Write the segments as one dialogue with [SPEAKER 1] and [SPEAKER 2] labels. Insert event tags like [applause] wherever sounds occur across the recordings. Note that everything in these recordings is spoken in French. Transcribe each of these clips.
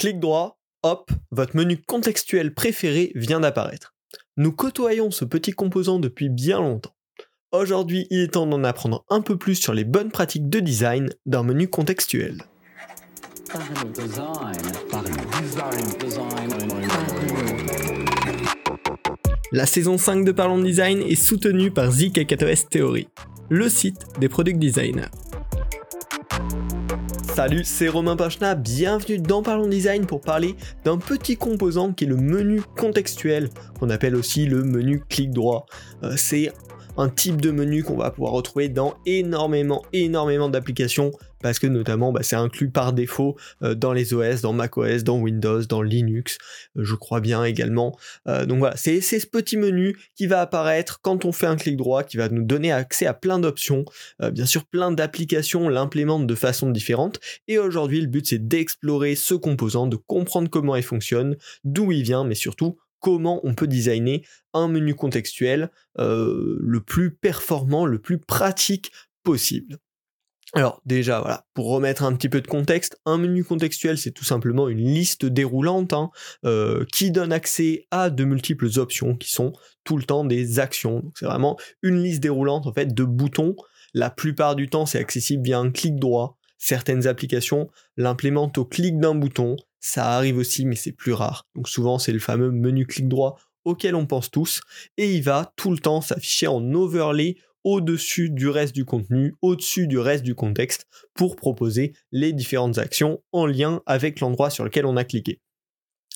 [SPEAKER 1] Clic droit, hop, votre menu contextuel préféré vient d'apparaître. Nous côtoyons ce petit composant depuis bien longtemps. Aujourd'hui, il est temps d'en apprendre un peu plus sur les bonnes pratiques de design d'un menu contextuel. La saison 5 de Parlons Design est soutenue par ZKKOS Theory, le site des product designers. Salut, c'est Romain Pachna, bienvenue dans Parlons Design pour parler d'un petit composant qui est le menu contextuel, qu'on appelle aussi le menu clic droit. Euh, c'est un type de menu qu'on va pouvoir retrouver dans énormément, énormément d'applications parce que notamment bah, c'est inclus par défaut euh, dans les OS, dans macOS, dans Windows, dans Linux, euh, je crois bien également. Euh, donc voilà, c'est ce petit menu qui va apparaître quand on fait un clic droit, qui va nous donner accès à plein d'options, bien sûr plein d'applications l'implémentent de façon différente, et aujourd'hui le but c'est d'explorer ce composant, de comprendre comment il fonctionne, d'où il vient, mais surtout comment on peut designer un menu contextuel le plus performant, le plus pratique possible. Alors déjà, voilà, pour remettre un petit peu de contexte, un menu contextuel, c'est tout simplement une liste déroulante hein, euh, qui donne accès à de multiples options qui sont tout le temps des actions. C'est vraiment une liste déroulante en fait de boutons. La plupart du temps, c'est accessible via un clic droit. Certaines applications l'implémentent au clic d'un bouton. Ça arrive aussi, mais c'est plus rare. Donc souvent, c'est le fameux menu clic droit auquel on pense tous, et il va tout le temps s'afficher en overlay au-dessus du reste du contenu, au-dessus du reste du contexte, pour proposer les différentes actions en lien avec l'endroit sur lequel on a cliqué.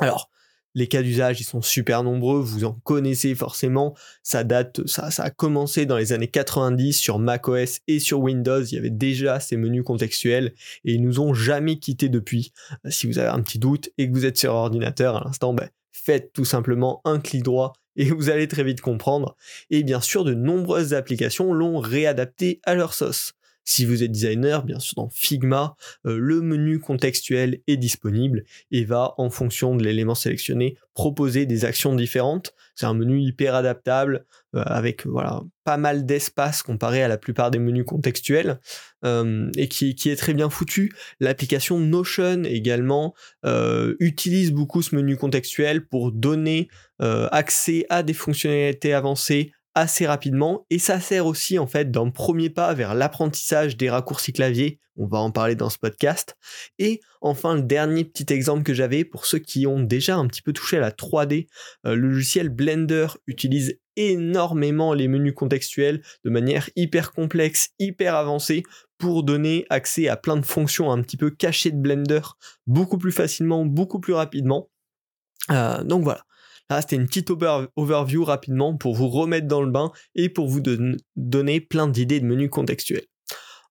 [SPEAKER 1] Alors, les cas d'usage, ils sont super nombreux, vous en connaissez forcément. Ça date, ça, a commencé dans les années 90 sur macOS et sur Windows. Il y avait déjà ces menus contextuels et ils nous ont jamais quittés depuis. Si vous avez un petit doute et que vous êtes sur ordinateur à l'instant, ben, faites tout simplement un clic droit et vous allez très vite comprendre. Et bien sûr, de nombreuses applications l'ont réadapté à leur sauce. Si vous êtes designer, bien sûr dans Figma, euh, le menu contextuel est disponible et va, en fonction de l'élément sélectionné, proposer des actions différentes. C'est un menu hyper adaptable euh, avec voilà pas mal d'espace comparé à la plupart des menus contextuels euh, et qui, qui, est très bien foutu. L'application Notion également utilise beaucoup ce menu contextuel pour donner accès à des fonctionnalités avancées assez rapidement et ça sert aussi en fait d'un premier pas vers l'apprentissage des raccourcis clavier, on va en parler dans ce podcast. Et enfin le dernier petit exemple que j'avais pour ceux qui ont déjà un petit peu touché à la 3D, euh, le logiciel Blender utilise énormément les menus contextuels de manière hyper complexe, hyper avancée pour donner accès à plein de fonctions un petit peu cachées de Blender beaucoup plus facilement, beaucoup plus rapidement. Euh, donc voilà, ah, c'était une petite overview rapidement pour vous remettre dans le bain et pour vous donner plein d'idées de menus contextuels.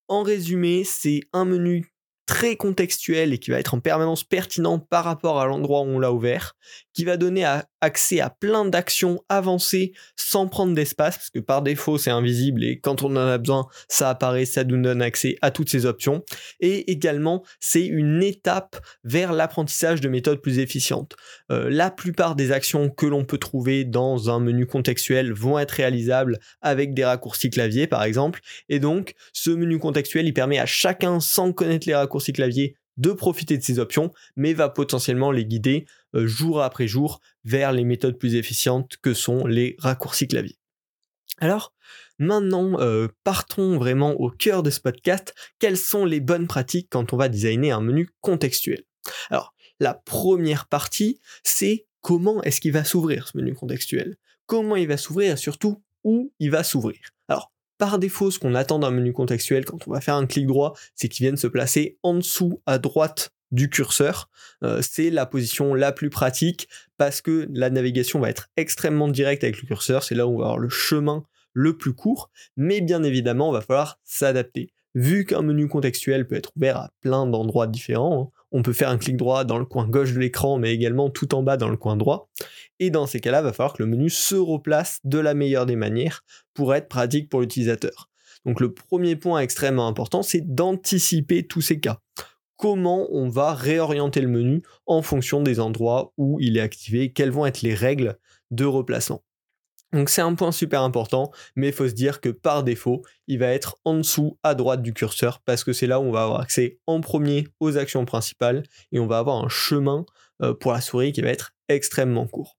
[SPEAKER 1] En résumé, c'est un menu très contextuel et qui va être en permanence pertinent par rapport à l'endroit où on l'a ouvert, qui va donner accès à plein d'actions avancées sans prendre d'espace, parce que par défaut c'est invisible et quand on en a besoin, ça apparaît, ça nous donne accès à toutes ces options. Et également, c'est une étape vers l'apprentissage de méthodes plus efficientes. Euh, la plupart des actions que l'on peut trouver dans un menu contextuel vont être réalisables avec des raccourcis clavier par exemple, et donc ce menu contextuel il permet à chacun sans connaître les raccourcis clavier de profiter de ces options, mais va potentiellement les guider euh, jour après jour vers les méthodes plus efficientes que sont les raccourcis clavier. Alors, maintenant, euh, partons vraiment au cœur de ce podcast. Quelles sont les bonnes pratiques quand on va designer un menu contextuel? Alors, la première partie, c'est comment est-ce qu'il va s'ouvrir ce menu contextuel? Comment il va s'ouvrir et surtout où il va s'ouvrir? Alors, par défaut, ce qu'on attend d'un menu contextuel quand on va faire un clic droit, c'est qu'il vienne se placer en dessous à droite du curseur. Euh, c'est la position la plus pratique parce que la navigation va être extrêmement directe avec le curseur. C'est là où on va avoir le chemin le plus court. Mais bien évidemment, il va falloir s'adapter. Vu qu'un menu contextuel peut être ouvert à plein d'endroits différents, on peut faire un clic droit dans le coin gauche de l'écran, mais également tout en bas dans le coin droit. Et dans ces cas-là, il va falloir que le menu se replace de la meilleure des manières pour être pratique pour l'utilisateur. Donc le premier point extrêmement important, c'est d'anticiper tous ces cas. Comment on va réorienter le menu en fonction des endroits où il est activé, quelles vont être les règles de replacement? Donc c'est un point super important, mais il faut se dire que par défaut, il va être en dessous à droite du curseur parce que c'est là où on va avoir accès en premier aux actions principales et on va avoir un chemin euh, pour la souris qui va être extrêmement court.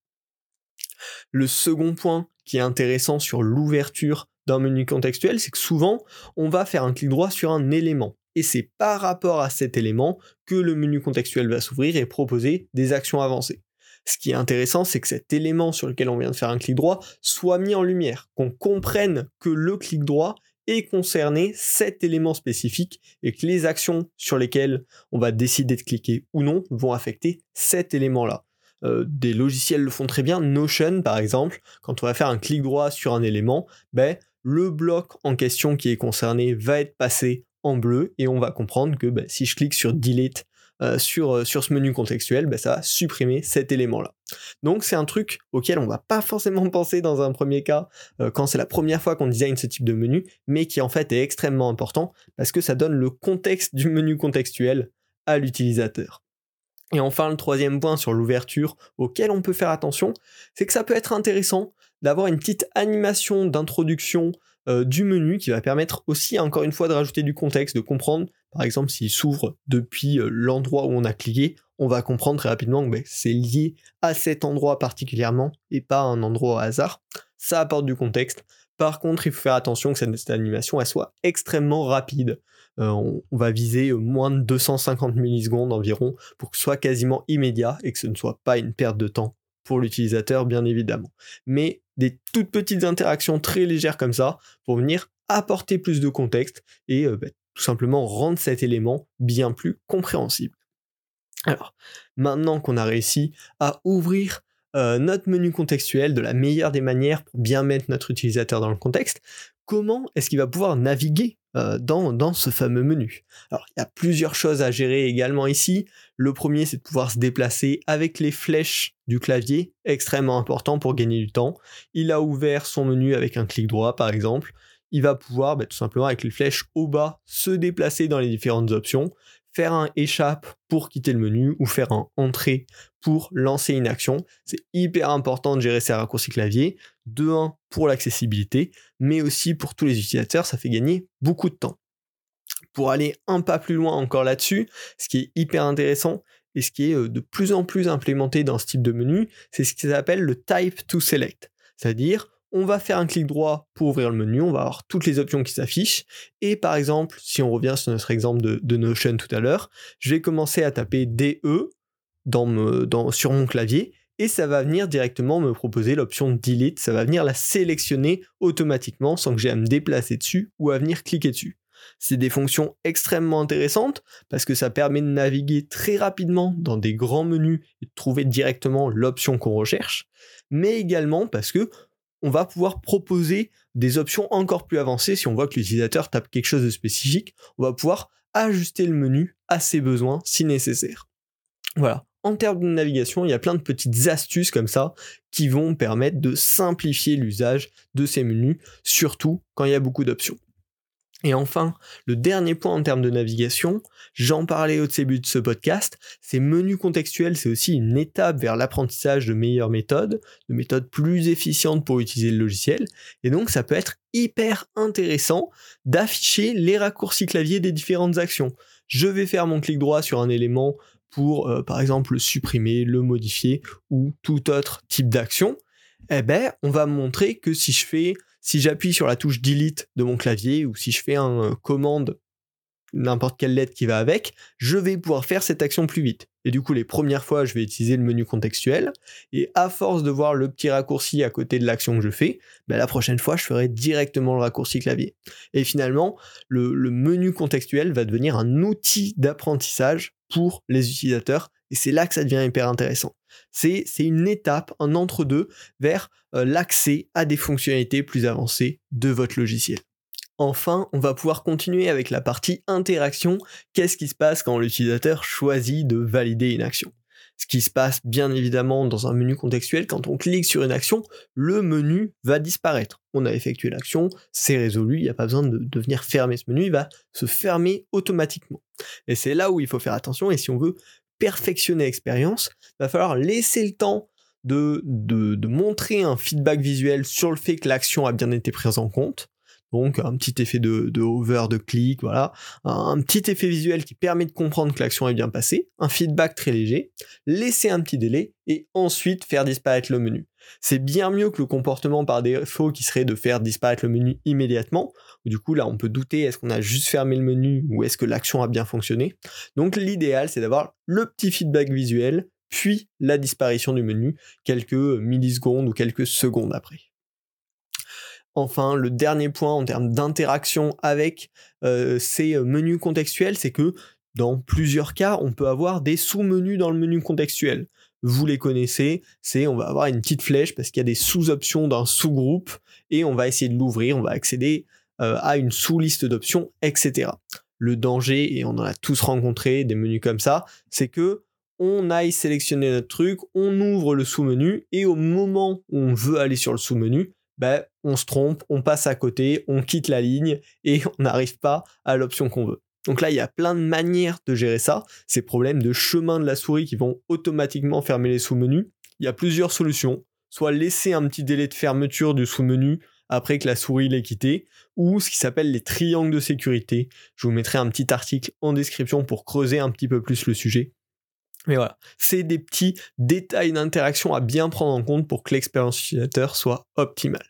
[SPEAKER 1] Le second point qui est intéressant sur l'ouverture d'un menu contextuel, c'est que souvent on va faire un clic droit sur un élément. Et c'est par rapport à cet élément que le menu contextuel va s'ouvrir et proposer des actions avancées. Ce qui est intéressant, c'est que cet élément sur lequel on vient de faire un clic droit soit mis en lumière, qu'on comprenne que le clic droit est concerné cet élément spécifique et que les actions sur lesquelles on va décider de cliquer ou non vont affecter cet élément-là. Euh, des logiciels le font très bien. Notion, par exemple, quand on va faire un clic droit sur un élément, ben, le bloc en question qui est concerné va être passé en bleu et on va comprendre que ben, si je clique sur Delete euh, sur, euh, sur ce menu contextuel, bah, ça va supprimer cet élément-là. Donc c'est un truc auquel on va pas forcément penser dans un premier cas euh, quand c'est la première fois qu'on design ce type de menu, mais qui en fait est extrêmement important parce que ça donne le contexte du menu contextuel à l'utilisateur. Et enfin, le troisième point sur l'ouverture auquel on peut faire attention, c'est que ça peut être intéressant d'avoir une petite animation d'introduction du menu qui va permettre aussi, encore une fois, de rajouter du contexte, de comprendre par exemple, s'il s'ouvre depuis euh, l'endroit où on a cliqué, on va comprendre très rapidement que ben, c'est lié à cet endroit particulièrement et pas à un endroit au hasard. Ça apporte du contexte. Par contre, il faut faire attention que cette, animation soit extrêmement rapide. Euh, on, va viser moins de 250 millisecondes environ pour que ce soit quasiment immédiat et que ce ne soit pas une perte de temps pour l'utilisateur, bien évidemment. Mais des toutes petites interactions très légères comme ça pour venir apporter plus de contexte et euh, ben, simplement rendre cet élément bien plus compréhensible. Alors, maintenant qu'on a réussi à ouvrir euh, notre menu contextuel de la meilleure des manières pour bien mettre notre utilisateur dans le contexte, comment est-ce qu'il va pouvoir naviguer euh, dans, dans, ce fameux menu? Alors, il y a plusieurs choses à gérer également ici. Le premier, c'est de pouvoir se déplacer avec les flèches du clavier, extrêmement important pour gagner du temps. Il a ouvert son menu avec un clic droit, par exemple il va pouvoir bah, tout simplement avec les flèches au bas se déplacer dans les différentes options, faire un échappe pour quitter le menu ou faire un entrée pour lancer une action. C'est hyper important de gérer ces raccourcis clavier. De 1 pour l'accessibilité, mais aussi pour tous les utilisateurs, ça fait gagner beaucoup de temps. Pour aller un pas plus loin encore là-dessus, ce qui est hyper intéressant et ce qui est euh, de plus en plus implémenté dans ce type de menu, c'est ce qui s'appelle le type to select. C'est-à-dire, on va faire un clic droit pour ouvrir le menu, on va avoir toutes les options qui s'affichent. Et par exemple, si on revient sur notre exemple de, Notion tout à l'heure, je vais commencer à taper DE sur mon clavier et ça va venir directement me proposer l'option Delete, ça va venir la sélectionner automatiquement sans que j'ai à me déplacer dessus ou à venir cliquer dessus. C'est des fonctions extrêmement intéressantes parce que ça permet de naviguer très rapidement dans des grands menus et de trouver directement l'option qu'on recherche, mais également parce que on va pouvoir proposer des options encore plus avancées. Si on voit que l'utilisateur tape quelque chose de spécifique, on va pouvoir ajuster le menu à ses besoins si nécessaire. Voilà. En termes de navigation, il y a plein de petites astuces comme ça qui vont permettre de simplifier l'usage de ces menus, surtout quand il y a beaucoup d'options. Et enfin, le dernier point en termes de navigation, j'en parlais au début de ce podcast, ces menus contextuels, c'est aussi une étape vers l'apprentissage de meilleures méthodes, de méthodes plus efficientes pour utiliser le logiciel, et donc ça peut être hyper intéressant d'afficher les raccourcis clavier des différentes actions. Je vais faire mon clic droit sur un élément pour, euh, par exemple, le supprimer, le modifier ou tout autre type d'action. Eh ben, on va montrer que si je fais si j'appuie sur la touche delete de mon clavier ou si je fais un euh, commande n'importe quelle lettre qui va avec, je vais pouvoir faire cette action plus vite. Et du coup, les premières fois, je vais utiliser le menu contextuel. Et à force de voir le petit raccourci à côté de l'action que je fais, ben, la prochaine fois, je ferai directement le raccourci clavier. Et finalement, le, le menu contextuel va devenir un outil d'apprentissage pour les utilisateurs. Et c'est là que ça devient hyper intéressant. C'est une étape, un entre-deux vers euh, l'accès à des fonctionnalités plus avancées de votre logiciel. Enfin, on va pouvoir continuer avec la partie interaction. Qu'est-ce qui se passe quand l'utilisateur choisit de valider une action? Ce qui se passe bien évidemment dans un menu contextuel, quand on clique sur une action, le menu va disparaître. On a effectué l'action, c'est résolu, il n'y a pas besoin de, de venir fermer ce menu, il va se fermer automatiquement. Et c'est là où il faut faire attention, et si on veut perfectionner l'expérience, il va falloir laisser le temps de, de, montrer un feedback visuel sur le fait que l'action a bien été prise en compte. Donc un petit effet de, de hover, de clic, voilà. Un, petit effet visuel qui permet de comprendre que l'action est bien passée. Un feedback très léger. Laisser un petit délai et ensuite faire disparaître le menu. C'est bien mieux que le comportement par défaut qui serait de faire disparaître le menu immédiatement. Du coup là on peut douter est-ce qu'on a juste fermé le menu ou est-ce que l'action a bien fonctionné? Donc l'idéal c'est d'avoir le petit feedback visuel puis la disparition du menu quelques millisecondes ou quelques secondes après. Enfin, le dernier point en termes d'interaction avec euh, ces menus contextuels, c'est que dans plusieurs cas, on peut avoir des sous-menus dans le menu contextuel. Vous les connaissez, c'est on va avoir une petite flèche parce qu'il y a des sous-options d'un sous-groupe et on va essayer de l'ouvrir, on va accéder euh, à une sous-liste d'options, etc. Le danger, et on en a tous rencontré des menus comme ça, c'est que on aille sélectionner notre truc, on ouvre le sous-menu, et au moment où on veut aller sur le sous-menu, ben, on se trompe, on passe à côté, on quitte la ligne, et [laughs] on n'arrive pas à l'option qu'on veut. Donc là, il y a plein de manières de gérer ça, ces problèmes de chemin de la souris qui vont automatiquement fermer les sous-menus. Il y a plusieurs solutions, soit laisser un petit délai de fermeture du sous-menu après que la souris l'ait quitté, ou ce qui s'appelle les triangles de sécurité. Je vous mettrai un petit article en description pour creuser un petit peu plus le sujet. Mais voilà, c'est des petits détails d'interaction à bien prendre en compte pour que l'expérience utilisateur soit optimale.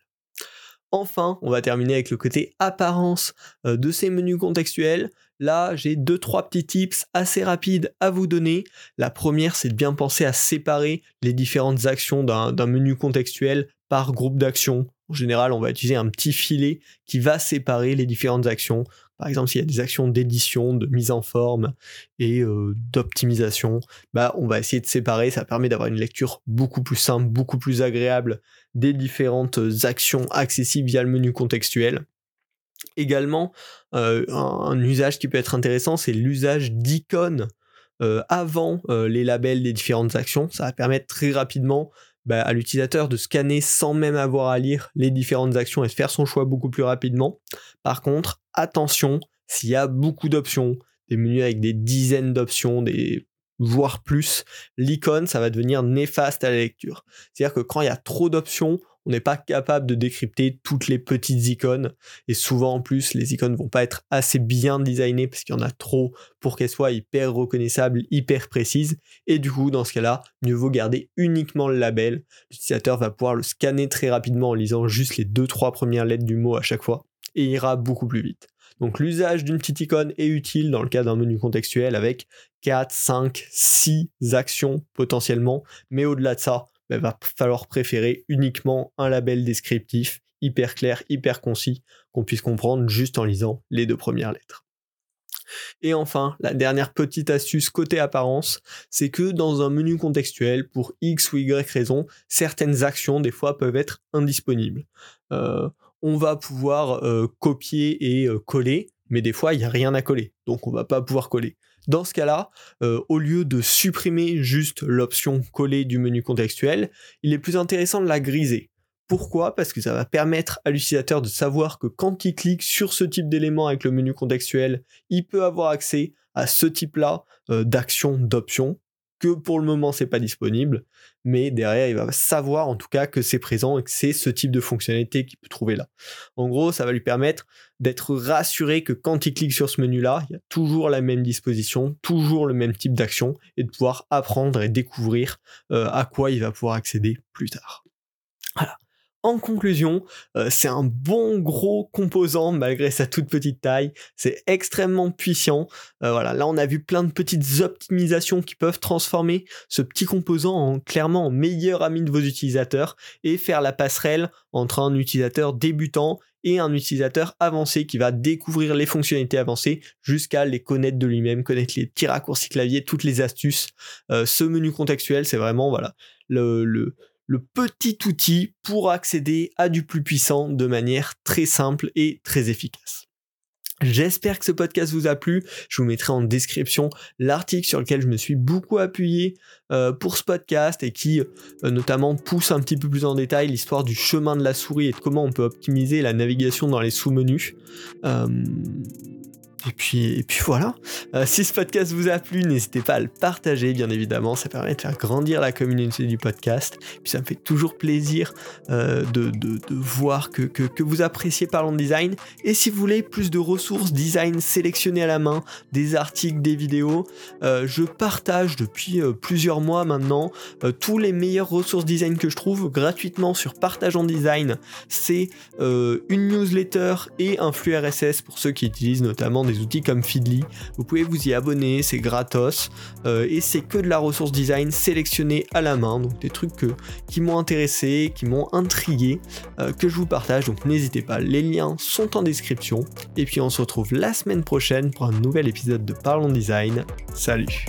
[SPEAKER 1] Enfin, on va terminer avec le côté apparence euh, de ces menus contextuels. Là, j'ai deux trois petits tips assez rapides à vous donner. La première, c'est de bien penser à séparer les différentes actions d'un menu contextuel par groupe d'actions. En général, on va utiliser un petit filet qui va séparer les différentes actions. Par exemple, s'il y a des actions d'édition, de mise en forme et euh, d'optimisation, bah, on va essayer de séparer. Ça permet d'avoir une lecture beaucoup plus simple, beaucoup plus agréable des différentes actions accessibles via le menu contextuel. Également, euh, un, usage qui peut être intéressant, c'est l'usage d'icônes euh, avant les labels des différentes actions. Ça va permettre très rapidement bah, à l'utilisateur de scanner sans même avoir à lire les différentes actions et de faire son choix beaucoup plus rapidement. Par contre, attention, s'il y a beaucoup d'options, des menus avec des dizaines d'options, des voire plus, l'icône, ça va devenir néfaste à la lecture. C'est-à-dire que quand il y a trop d'options, on n'est pas capable de décrypter toutes les petites icônes. Et souvent, en plus, les icônes vont pas être assez bien designées parce qu'il y en a trop pour qu'elles soient hyper reconnaissables, hyper précises. Et du coup, dans ce cas-là, mieux vaut garder uniquement le label. L'utilisateur va pouvoir le scanner très rapidement en lisant juste les deux, trois premières lettres du mot à chaque fois et ira beaucoup plus vite. Donc l'usage d'une petite icône est utile dans le cas d'un menu contextuel avec 4, 5, 6 actions potentiellement, mais au-delà de ça, bah, va falloir préférer uniquement un label descriptif hyper clair, hyper concis, qu'on puisse comprendre juste en lisant les deux premières lettres. Et enfin, la dernière petite astuce côté apparence, c'est que dans un menu contextuel, pour X ou Y raison, certaines actions des fois peuvent être indisponibles. Euh, on va pouvoir euh, copier et euh, coller, mais des fois il n'y a rien à coller, donc on va pas pouvoir coller. Dans ce cas-là, euh, au lieu de supprimer juste l'option coller du menu contextuel, il est plus intéressant de la griser. Pourquoi? Parce que ça va permettre à l'utilisateur de savoir que quand il clique sur ce type d'élément avec le menu contextuel, il peut avoir accès à ce type-là d'action, d'option, que pour le moment c'est pas disponible, mais derrière il va savoir en tout cas que c'est présent et que c'est ce type de fonctionnalité qu'il peut trouver là. En gros, ça va lui permettre d'être rassuré que quand il clique sur ce menu là, il y a toujours la même disposition, toujours le même type d'action et de pouvoir apprendre et découvrir euh, à quoi il va pouvoir accéder plus tard. Voilà. En conclusion, euh, c'est un bon gros composant malgré sa toute petite taille. C'est extrêmement puissant. Euh, voilà, là on a vu plein de petites optimisations qui peuvent transformer ce petit composant en clairement en meilleur ami de vos utilisateurs et faire la passerelle entre un utilisateur débutant et un utilisateur avancé qui va découvrir les fonctionnalités avancées jusqu'à les connaître de lui-même, connaître les petits raccourcis clavier, toutes les astuces. Euh, ce menu contextuel, c'est vraiment voilà le le petit outil pour accéder à du plus puissant de manière très simple et très efficace. J'espère que ce podcast vous a plu. Je vous mettrai en description l'article sur lequel je me suis beaucoup appuyé euh, pour ce podcast et qui euh, notamment pousse un petit peu plus en détail l'histoire du chemin de la souris et de comment on peut optimiser la navigation dans les sous-menus. Euh, Et puis, et puis voilà. Euh, si ce podcast vous a plu, n'hésitez pas à le partager, bien évidemment. Ça permet de faire grandir la communauté du podcast. Puis ça me fait toujours plaisir euh, de, voir que, que, vous appréciez Parlons Design. Et si vous voulez plus de ressources design sélectionnées à la main, des articles, des vidéos, euh, je partage depuis plusieurs mois maintenant tous les meilleures ressources design que je trouve gratuitement sur Partage en Design. C'est une newsletter et un flux RSS pour ceux qui utilisent notamment outils comme Feedly. Vous pouvez vous y abonner, c'est gratos euh, et c'est que de la ressource design sélectionnée à la main, donc des trucs qui m'ont intéressé, qui m'ont intrigué, euh, que je vous partage. Donc n'hésitez pas, les liens sont en description. Et puis on se retrouve la semaine prochaine pour un nouvel épisode de Parlons Design. Salut.